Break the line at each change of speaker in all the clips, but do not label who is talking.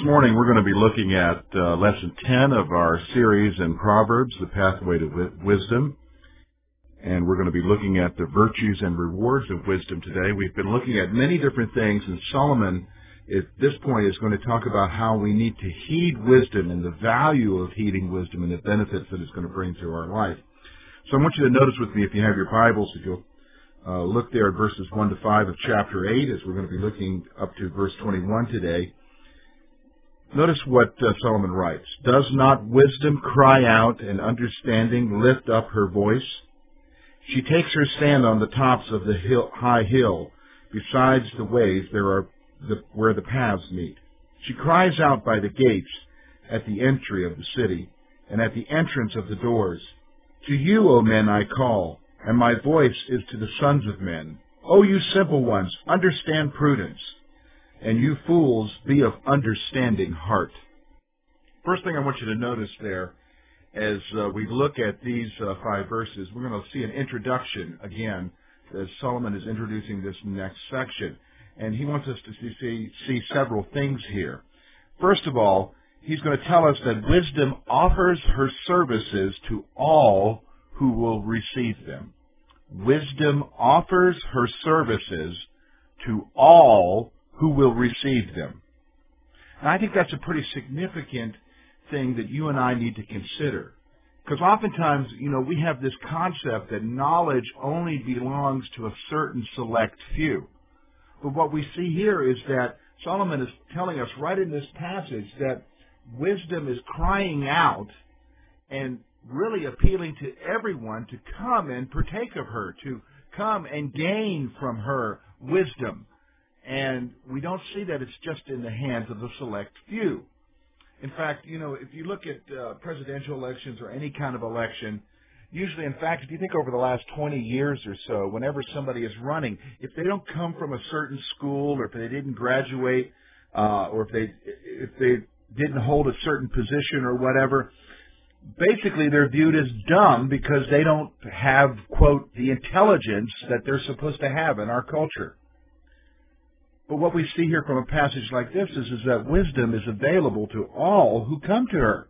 This morning we're going to be looking at uh, lesson 10 of our series in Proverbs, The Pathway to Wi- Wisdom. And we're going to be looking at the virtues and rewards of wisdom today. We've been looking at many different things, and Solomon at this point is going to talk about how we need to heed wisdom and the value of heeding wisdom and the benefits that it's going to bring to our life. So I want you to notice with me, if you have your Bibles, if you'll uh, look there at verses 1 to 5 of chapter 8, as we're going to be looking up to verse 21 today. Notice what uh, Solomon writes. Does not wisdom cry out and understanding lift up her voice? She takes her stand on the tops of the hill, high hill. Besides the ways there are the, where the paths meet. She cries out by the gates at the entry of the city and at the entrance of the doors. To you, O men, I call, and my voice is to the sons of men. O you simple ones, understand prudence and you fools be of understanding heart. First thing I want you to notice there, as uh, we look at these uh, five verses, we're going to see an introduction again, as Solomon is introducing this next section. And he wants us to see, see several things here. First of all, he's going to tell us that wisdom offers her services to all who will receive them. Wisdom offers her services to all who will receive them. And I think that's a pretty significant thing that you and I need to consider. Because oftentimes, you know, we have this concept that knowledge only belongs to a certain select few. But what we see here is that Solomon is telling us right in this passage that wisdom is crying out and really appealing to everyone to come and partake of her, to come and gain from her wisdom. And we don't see that it's just in the hands of a select few. In fact, you know, if you look at uh, presidential elections or any kind of election, usually, in fact, if you think over the last 20 years or so, whenever somebody is running, if they don't come from a certain school or if they didn't graduate uh, or if they if they didn't hold a certain position or whatever, basically they're viewed as dumb because they don't have quote the intelligence that they're supposed to have in our culture. But what we see here from a passage like this is, is that wisdom is available to all who come to her.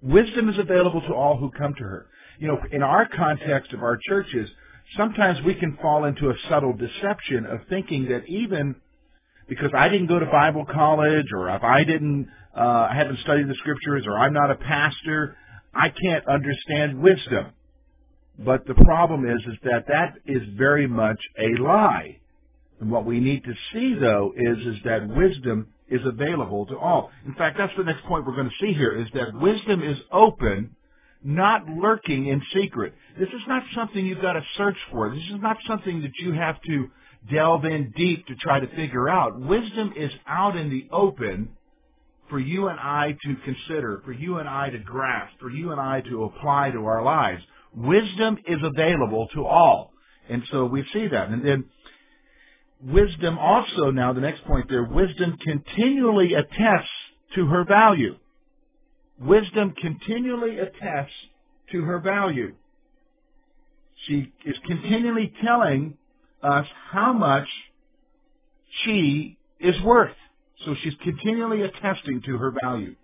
Wisdom is available to all who come to her. You know, in our context of our churches, sometimes we can fall into a subtle deception of thinking that even because I didn't go to Bible college or if I didn't, uh, I haven't studied the scriptures or I'm not a pastor, I can't understand wisdom. But the problem is, is that that is very much a lie. And what we need to see, though, is, is that wisdom is available to all. In fact, that's the next point we're going to see here, is that wisdom is open, not lurking in secret. This is not something you've got to search for. This is not something that you have to delve in deep to try to figure out. Wisdom is out in the open for you and I to consider, for you and I to grasp, for you and I to apply to our lives. Wisdom is available to all. And so we see that. And then wisdom also, now the next point there, wisdom continually attests to her value. Wisdom continually attests to her value. She is continually telling us how much she is worth. So she's continually attesting to her value.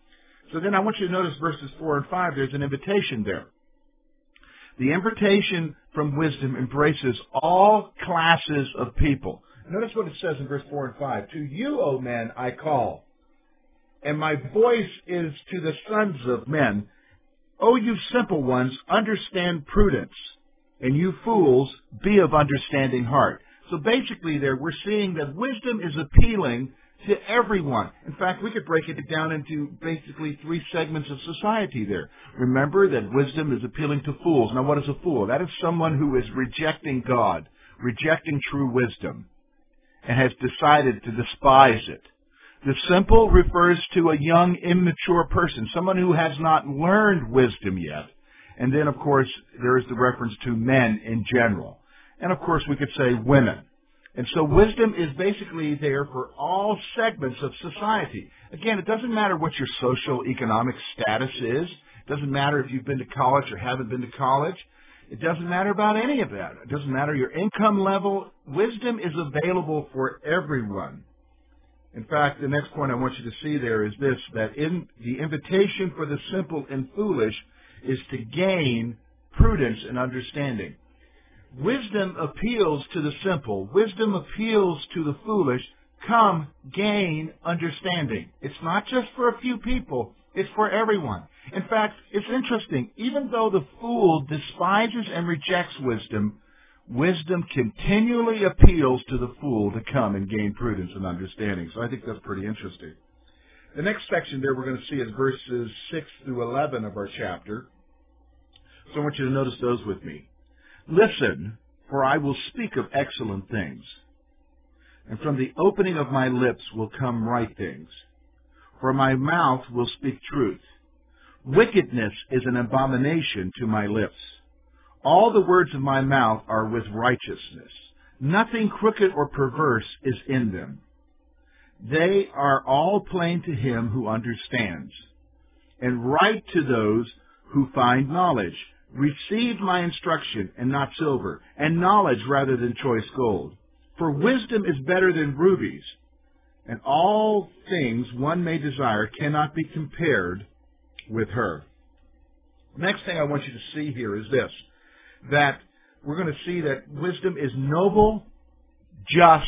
So then I want you to notice verses 4 and 5, there's an invitation there. The invitation from wisdom embraces all classes of people. Notice what it says in verse 4 and 5. To you, O men, I call, and my voice is to the sons of men. O you simple ones, understand prudence, and you fools, be of understanding heart. So basically there, we're seeing that wisdom is appealing to everyone. In fact, we could break it down into basically three segments of society there. Remember that wisdom is appealing to fools. Now what is a fool? That is someone who is rejecting God, rejecting true wisdom and has decided to despise it. The simple refers to a young, immature person, someone who has not learned wisdom yet. And then, of course, there is the reference to men in general. And of course, we could say women. And so wisdom is basically there for all segments of society. Again, it doesn't matter what your social economic status is. It doesn't matter if you've been to college or haven't been to college. It doesn't matter about any of that. It doesn't matter your income level. Wisdom is available for everyone. In fact, the next point I want you to see there is this, that in the invitation for the simple and foolish is to gain prudence and understanding. Wisdom appeals to the simple. Wisdom appeals to the foolish. Come, gain understanding. It's not just for a few people. It's for everyone. In fact, it's interesting. Even though the fool despises and rejects wisdom, wisdom continually appeals to the fool to come and gain prudence and understanding. So I think that's pretty interesting. The next section there we're going to see is verses 6 through 11 of our chapter. So I want you to notice those with me. Listen, for I will speak of excellent things, and from the opening of my lips will come right things. For my mouth will speak truth. Wickedness is an abomination to my lips. All the words of my mouth are with righteousness. Nothing crooked or perverse is in them. They are all plain to him who understands, and right to those who find knowledge. Receive my instruction, and not silver, and knowledge rather than choice gold. For wisdom is better than rubies, and all things one may desire cannot be compared with her. Next thing I want you to see here is this, that we're going to see that wisdom is noble, just,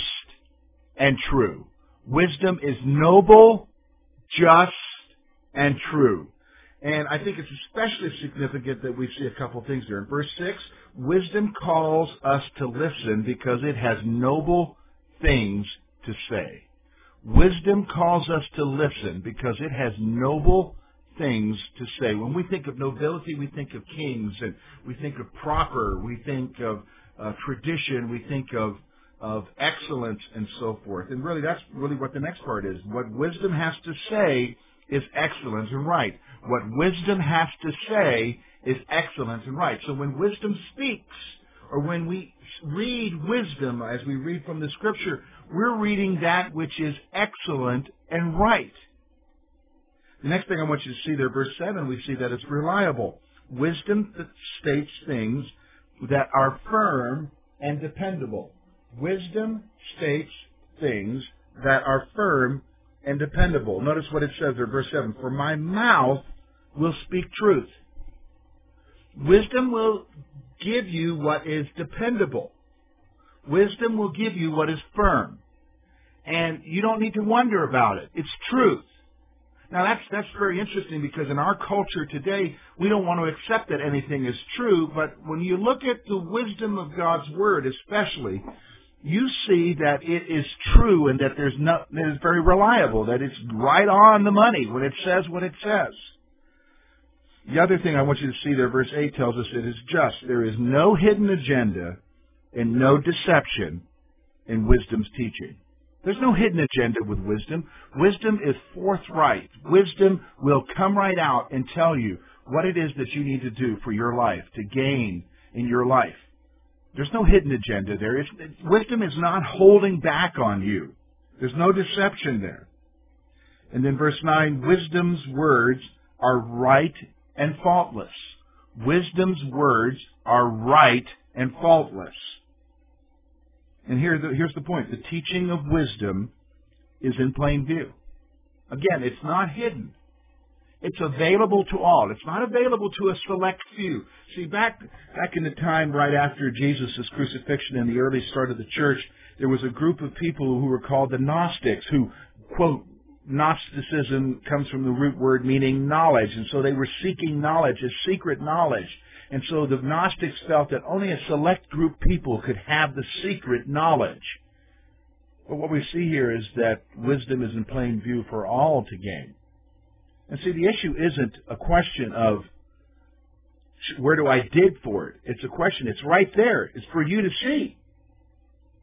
and true. Wisdom is noble, just, and true. And I think it's especially significant that we see a couple things there. In verse 6, wisdom calls us to listen because it has noble things to say. Wisdom calls us to listen because it has noble things to say. When we think of nobility, we think of kings, and we think of proper, we think of uh, tradition, we think of of excellence and so forth. And really, that's really what the next part is. What wisdom has to say is excellent and right. What wisdom has to say is excellent and right. So when wisdom speaks, or when we read wisdom as we read from the scripture, we're reading that which is excellent and right. The next thing I want you to see there, verse 7, we see that it's reliable. Wisdom states things that are firm and dependable. Wisdom states things that are firm and dependable. Notice what it says there, verse 7. For my mouth will speak truth. Wisdom will give you what is dependable. Wisdom will give you what is firm. And you don't need to wonder about it. It's truth. Now that's that's very interesting because in our culture today we don't want to accept that anything is true, but when you look at the wisdom of God's word especially, you see that it is true and that there's no, that it's very reliable, that it's right on the money when it says what it says. The other thing I want you to see there, verse 8 tells us it is just. There is no hidden agenda and no deception in wisdom's teaching. There's no hidden agenda with wisdom. Wisdom is forthright. Wisdom will come right out and tell you what it is that you need to do for your life, to gain in your life. There's no hidden agenda there. It's, wisdom is not holding back on you. There's no deception there. And then verse 9, wisdom's words are right and faultless. Wisdom's words are right and faultless. And here here's the point. The teaching of wisdom is in plain view. Again, it's not hidden. It's available to all. It's not available to a select few. See, back back in the time right after Jesus' crucifixion in the early start of the church, there was a group of people who were called the Gnostics, who quote Gnosticism comes from the root word meaning knowledge, and so they were seeking knowledge, a secret knowledge. And so the Gnostics felt that only a select group of people could have the secret knowledge. But what we see here is that wisdom is in plain view for all to gain. And see, the issue isn't a question of where do I dig for it? It's a question, it's right there. It's for you to see.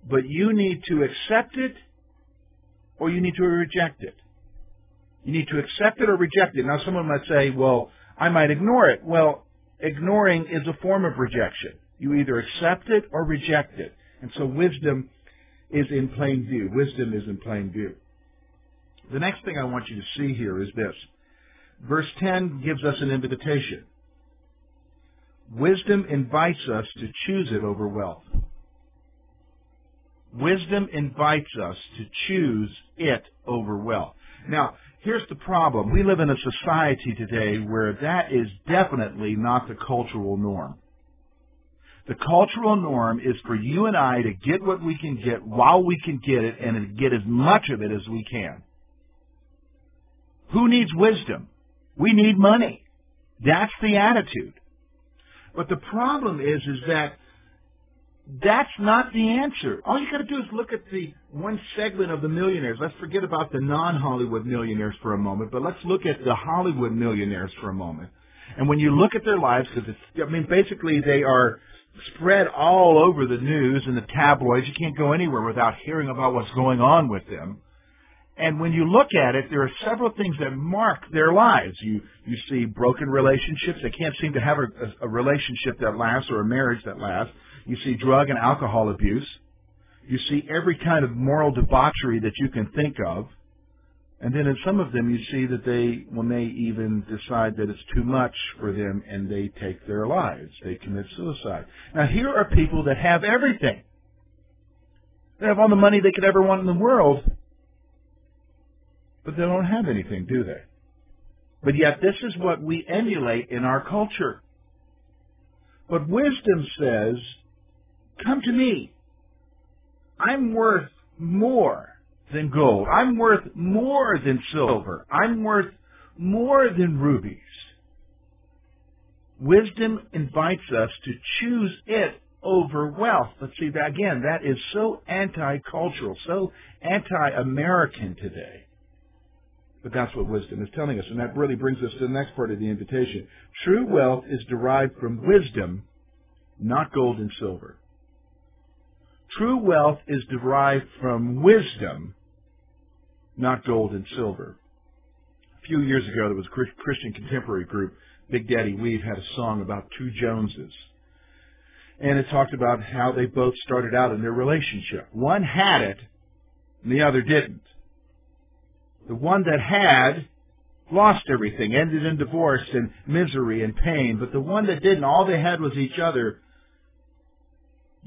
But you need to accept it or you need to reject it. You need to accept it or reject it. Now, someone might say, well, I might ignore it. Well, ignoring is a form of rejection. You either accept it or reject it. And so wisdom is in plain view. Wisdom is in plain view. The next thing I want you to see here is this. Verse 10 gives us an invitation. Wisdom invites us to choose it over wealth. Wisdom invites us to choose it over wealth. Now, here's the problem. We live in a society today where that is definitely not the cultural norm. The cultural norm is for you and I to get what we can get while we can get it and get as much of it as we can. Who needs wisdom? We need money. That's the attitude. But the problem is, is that that's not the answer. All you got to do is look at the one segment of the millionaires. Let's forget about the non-Hollywood millionaires for a moment, but let's look at the Hollywood millionaires for a moment. And when you look at their lives, because it's, I mean, basically they are spread all over the news and the tabloids. You can't go anywhere without hearing about what's going on with them. And when you look at it, there are several things that mark their lives. You you see broken relationships; they can't seem to have a, a relationship that lasts or a marriage that lasts. You see drug and alcohol abuse. You see every kind of moral debauchery that you can think of. And then in some of them, you see that they, when they even decide that it's too much for them and they take their lives, they commit suicide. Now here are people that have everything. They have all the money they could ever want in the world, but they don't have anything, do they? But yet this is what we emulate in our culture. But wisdom says, come to me. I'm worth more than gold. I'm worth more than silver. I'm worth more than rubies. Wisdom invites us to choose it over wealth. But see, that, again, that is so anti-cultural, so anti-American today. But that's what wisdom is telling us. And that really brings us to the next part of the invitation. True wealth is derived from wisdom, not gold and silver. True wealth is derived from wisdom, not gold and silver. A few years ago, there was a Christian contemporary group, Big Daddy Weave, had a song about two Joneses. And it talked about how they both started out in their relationship. One had it, and the other didn't. The one that had lost everything, ended in divorce and misery and pain. But the one that didn't, all they had was each other.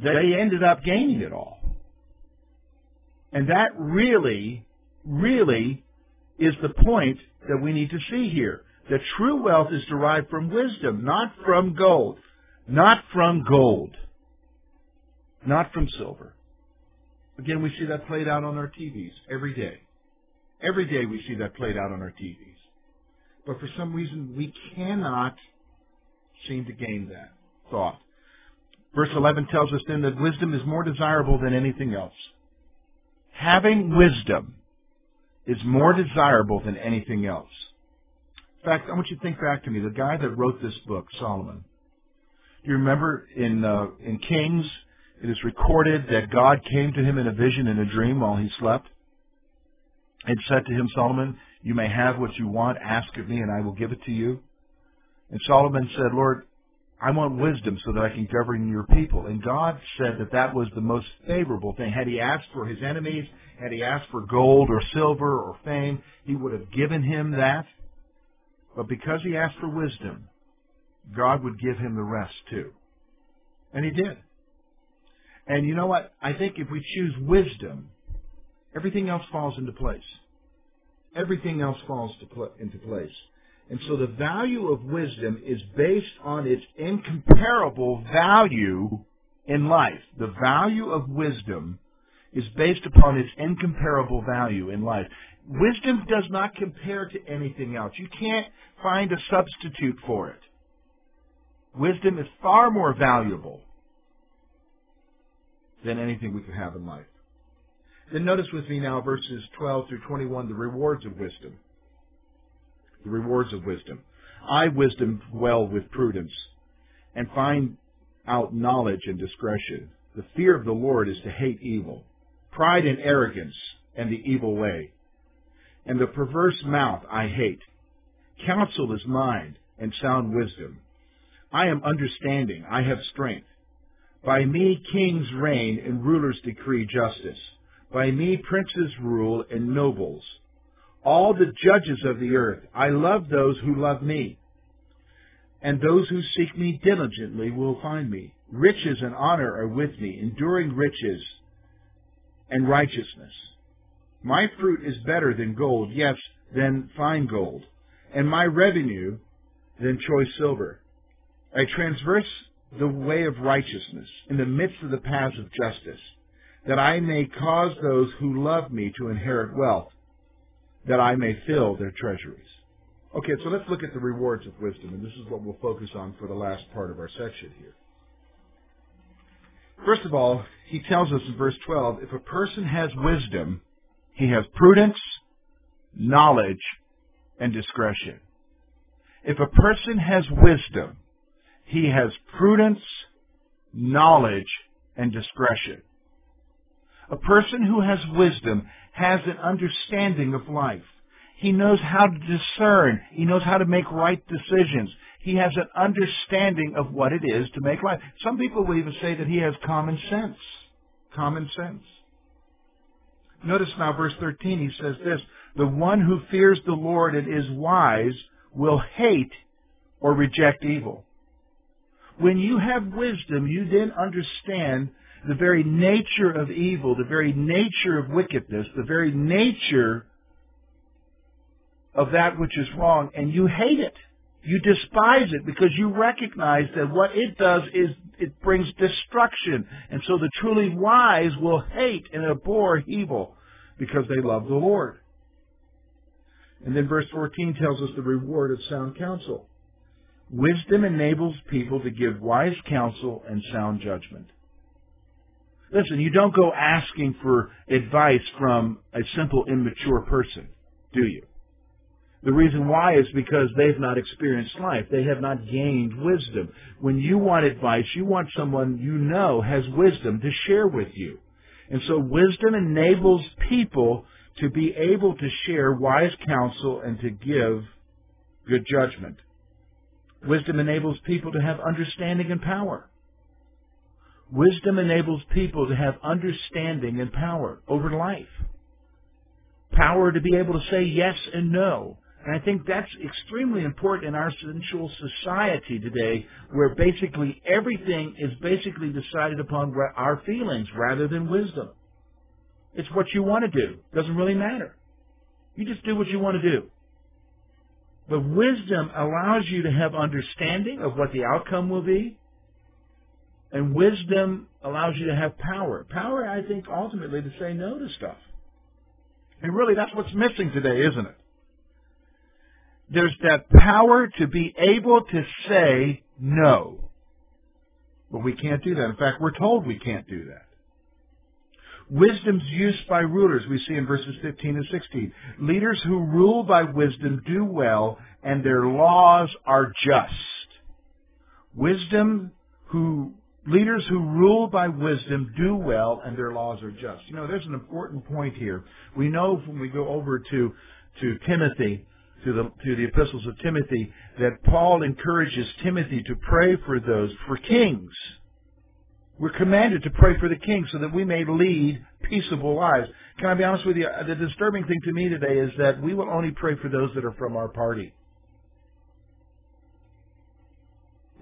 They ended up gaining it all. And that really, really is the point that we need to see here. That true wealth is derived from wisdom, not from gold. Not from gold. Not from silver. Again, we see that played out on our TVs every day. Every day we see that played out on our TVs. But for some reason, we cannot seem to gain that thought. Verse 11 tells us then that wisdom is more desirable than anything else. Having wisdom is more desirable than anything else. In fact, I want you to think back to me. The guy that wrote this book, Solomon. Do you remember in uh, in Kings, it is recorded that God came to him in a vision in a dream while he slept and said to him, Solomon, you may have what you want. Ask of me, and I will give it to you. And Solomon said, Lord, I want wisdom so that I can govern your people. And God said that that was the most favorable thing. Had he asked for his enemies, had he asked for gold or silver or fame, he would have given him that. But because he asked for wisdom, God would give him the rest too. And he did. And you know what? I think if we choose wisdom, everything else falls into place. Everything else falls into place. And so the value of wisdom is based on its incomparable value in life. The value of wisdom is based upon its incomparable value in life. Wisdom does not compare to anything else. You can't find a substitute for it. Wisdom is far more valuable than anything we could have in life. Then notice with me now verses 12 through 21, the rewards of wisdom. The rewards of wisdom. I, wisdom, dwell with prudence and find out knowledge and discretion. The fear of the Lord is to hate evil, pride and arrogance, and the evil way. And the perverse mouth I hate. Counsel is mine, and sound wisdom. I am understanding, I have strength. By me kings reign and rulers decree justice. By me princes rule and nobles. All the judges of the earth, I love those who love me. And those who seek me diligently will find me. Riches and honor are with me, enduring riches
and righteousness. My fruit is better than gold, yes, than fine gold, and my revenue than choice silver. I transverse the way of righteousness in the midst of the paths of justice, that I may cause those who love me to inherit wealth, that I may fill their treasuries. Okay, so let's look at the rewards of wisdom, and this is what we'll focus on for the last part of our section here. First of all, he tells us in verse 12, if a person has wisdom, he has prudence, knowledge, and discretion. If a person has wisdom, he has prudence, knowledge, and discretion. A person who has wisdom has an understanding of life. He knows how to discern. He knows how to make right decisions. He has an understanding of what it is to make life. Some people will even say that he has common sense. Common sense. Notice now verse 13, he says this, the one who fears the Lord and is wise will hate or reject evil. When you have wisdom, you then understand the very nature of evil, the very nature of wickedness, the very nature of that which is wrong, and you hate it. You despise it because you recognize that what it does is it brings destruction. And so the truly wise will hate and abhor evil because they love the Lord. And then verse 14 tells us the reward of sound counsel. Wisdom enables people to give wise counsel and sound judgment. Listen, you don't go asking for advice from a simple immature person, do you? The reason why is because they've not experienced life. They have not gained wisdom. When you want advice, you want someone you know has wisdom to share with you. And so wisdom enables people to be able to share wise counsel and to give good judgment. Wisdom enables people to have understanding and power. Wisdom enables people to have understanding and power over life. Power to be able to say yes and no. And I think that's extremely important in our sensual society today, where basically everything is basically decided upon our feelings rather than wisdom. It's what you want to do. Doesn't really matter. You just do what you want to do. But wisdom allows you to have understanding of what the outcome will be. And wisdom allows you to have power. Power, I think, ultimately to say no to stuff. And really, that's what's missing today, isn't it? There's that power to be able to say no. But we can't do that. In fact, we're told we can't do that. Wisdom's used by rulers, we see in verses 15 and 16. Leaders who rule by wisdom do well, and their laws are just. Wisdom who leaders who rule by wisdom do well, and their laws are just. You know, there's an important point here. We know when we go over to to Timothy to the, to the epistles of Timothy that Paul encourages Timothy to pray for those, for kings. We're commanded to pray for the king so that we may lead peaceable lives. Can I be honest with you? The disturbing thing to me today is that we will only pray for those that are from our party.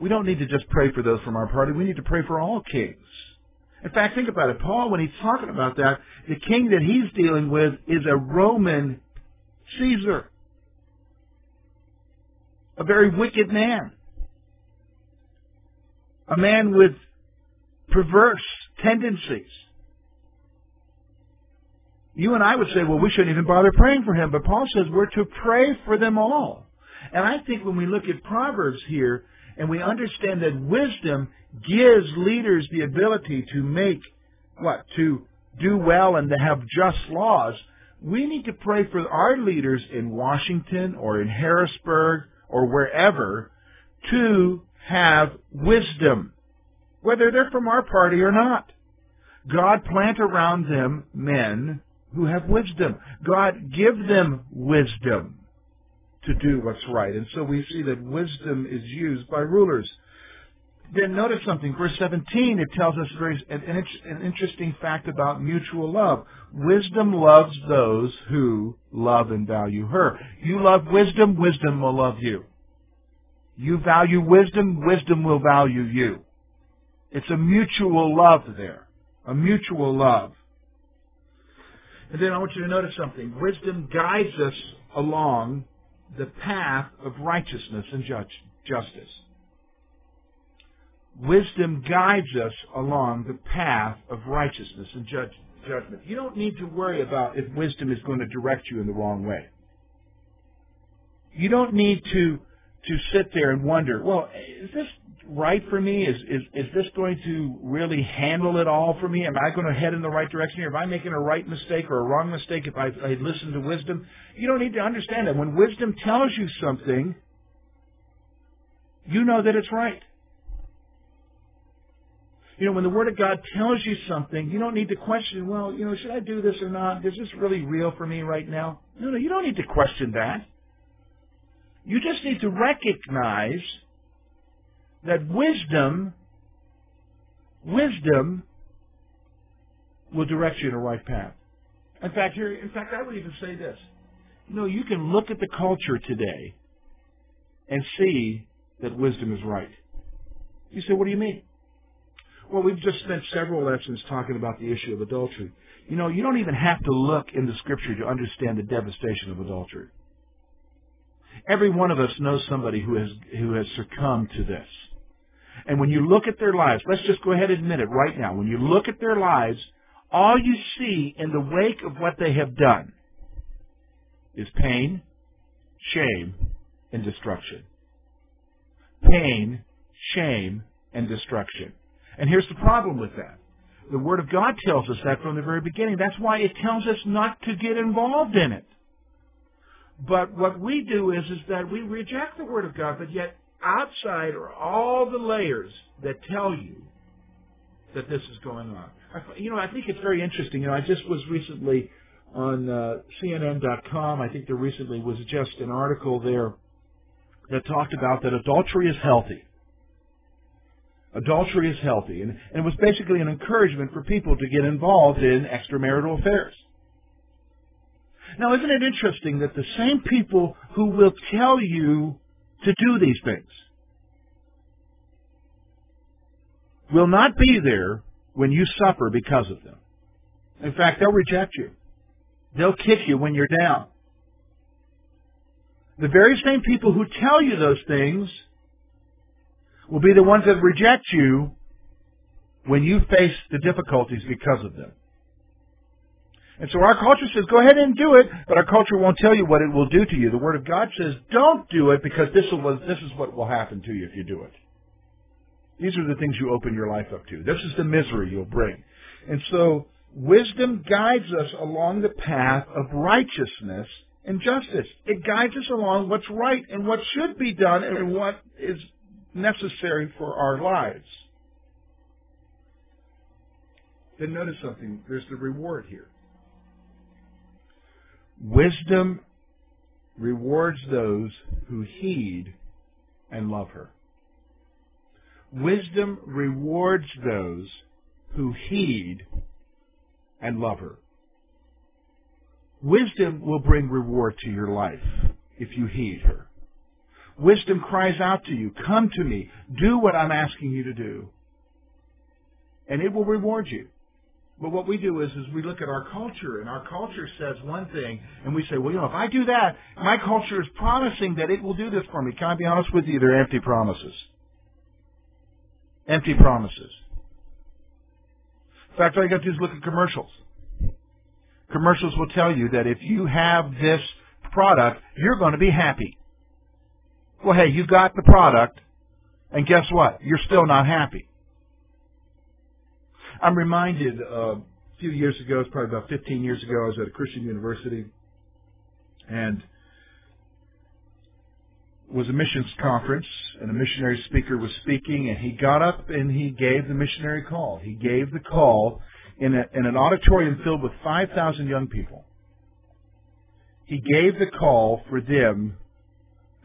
We don't need to just pray for those from our party. We need to pray for all kings. In fact, think about it. Paul, when he's talking about that, the king that he's dealing with is a Roman Caesar a very wicked man. A man with perverse tendencies. You and I would say, well, we shouldn't even bother praying for him. But Paul says we're to pray for them all. And I think when we look at Proverbs here and we understand that wisdom gives leaders the ability to make what? To do well and to have just laws, we need to pray for our leaders in Washington or in Harrisburg or wherever to have wisdom, whether they're from our party or not. God plant around them men who have wisdom. God give them wisdom to do what's right. And so we see that wisdom is used by rulers. Then notice something. Verse 17, it tells us very, an, an interesting fact about mutual love. Wisdom loves those who love and value her. You love wisdom, wisdom will love you. You value wisdom, wisdom will value you. It's a mutual love there. A mutual love. And then I want you to notice something. Wisdom guides us along the path of righteousness and justice. Wisdom guides us along the path of righteousness and judgment. You don't need to worry about if wisdom is going to direct you in the wrong way. You don't need to to sit there and wonder, well, is this right for me? Is, is, is this going to really handle it all for me? Am I going to head in the right direction here? Am I making a right mistake or a wrong mistake if I, I listen to wisdom? You don't need to understand that. When wisdom tells you something, you know that it's right. You know, when the Word of God tells you something, you don't need to question, well, you know, should I do this or not? Is this really real for me right now? No, no, you don't need to question that. You just need to recognize that wisdom, wisdom will direct you in the right path. In fact, here, in fact, I would even say this. You know, you can look at the culture today and see that wisdom is right. You say, what do you mean? Well, we've just spent several lessons talking about the issue of adultery. You know, you don't even have to look in the scripture to understand the devastation of adultery. Every one of us knows somebody who has who has succumbed to this. And when you look at their lives, let's just go ahead and admit it right now. When you look at their lives, all you see in the wake of what they have done is pain, shame, and destruction. Pain, shame, and destruction. And here's the problem with that. The Word of God tells us that from the very beginning. That's why it tells us not to get involved in it. But what we do is, is that we reject the Word of God, but yet outside are all the layers that tell you that this is going on. You know, I think it's very interesting. You know, I just was recently on uh, CNN.com. I think there recently was just an article there that talked about that adultery is healthy. Adultery is healthy. And, and it was basically an encouragement for people to get involved in extramarital affairs. Now, isn't it interesting that the same people who will tell you to do these things will not be there when you suffer because of them. In fact, they'll reject you. They'll kick you when you're down. The very same people who tell you those things will be the ones that reject you when you face the difficulties because of them. And so our culture says, go ahead and do it, but our culture won't tell you what it will do to you. The Word of God says, don't do it because this, will, this is what will happen to you if you do it. These are the things you open your life up to. This is the misery you'll bring. And so wisdom guides us along the path of righteousness and justice. It guides us along what's right and what should be done and what is necessary for our lives. Then notice something. There's the reward here. Wisdom rewards those who heed and love her. Wisdom rewards those who heed and love her. Wisdom will bring reward to your life if you heed her. Wisdom cries out to you, come to me, do what I'm asking you to do. And it will reward you. But what we do is, is we look at our culture, and our culture says one thing, and we say, well, you know, if I do that, my culture is promising that it will do this for me. Can I be honest with you? They're empty promises. Empty promises. In fact, all you got to do is look at commercials. Commercials will tell you that if you have this product, you're going to be happy. Well, hey, you got the product, and guess what? You're still not happy. I'm reminded uh, a few years ago, it's probably about 15 years ago, I was at a Christian university and was a missions conference and a missionary speaker was speaking and he got up and he gave the missionary call. He gave the call in, a, in an auditorium filled with 5,000 young people. He gave the call for them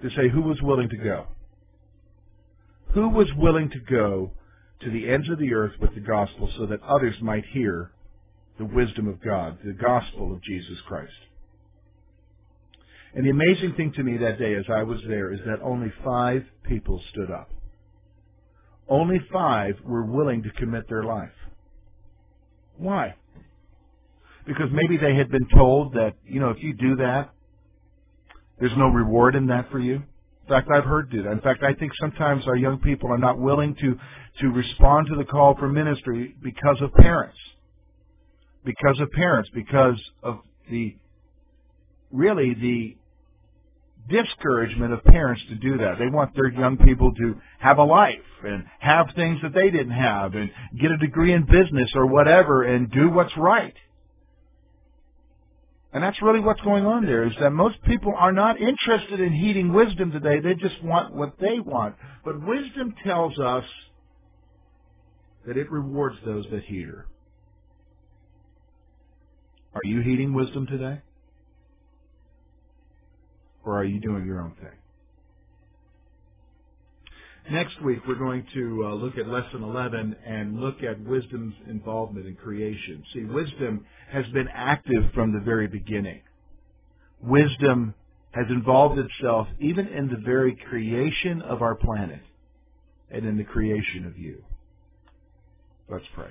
to say who was willing to go. Who was willing to go to the ends of the earth with the gospel so that others might hear the wisdom of God, the gospel of Jesus Christ. And the amazing thing to me that day as I was there is that only five people stood up. Only five were willing to commit their life. Why? because maybe they had been told that, you know, if you do that, there's no reward in that for you. In fact, I've heard that. In fact, I think sometimes our young people are not willing to, to respond to the call for ministry because of parents. Because of parents, because of the, really the discouragement of parents to do that. They want their young people to have a life and have things that they didn't have and get a degree in business or whatever and do what's right. And that's really what's going on there is that most people are not interested in heeding wisdom today. They just want what they want. But wisdom tells us that it rewards those that her. Are you heeding wisdom today? Or are you doing your own thing? Next week, we're going to uh, look at lesson 11 and look at wisdom's involvement in creation. See, wisdom has been active from the very beginning. Wisdom has involved itself even in the very creation of our planet and in the creation of you. Let's pray.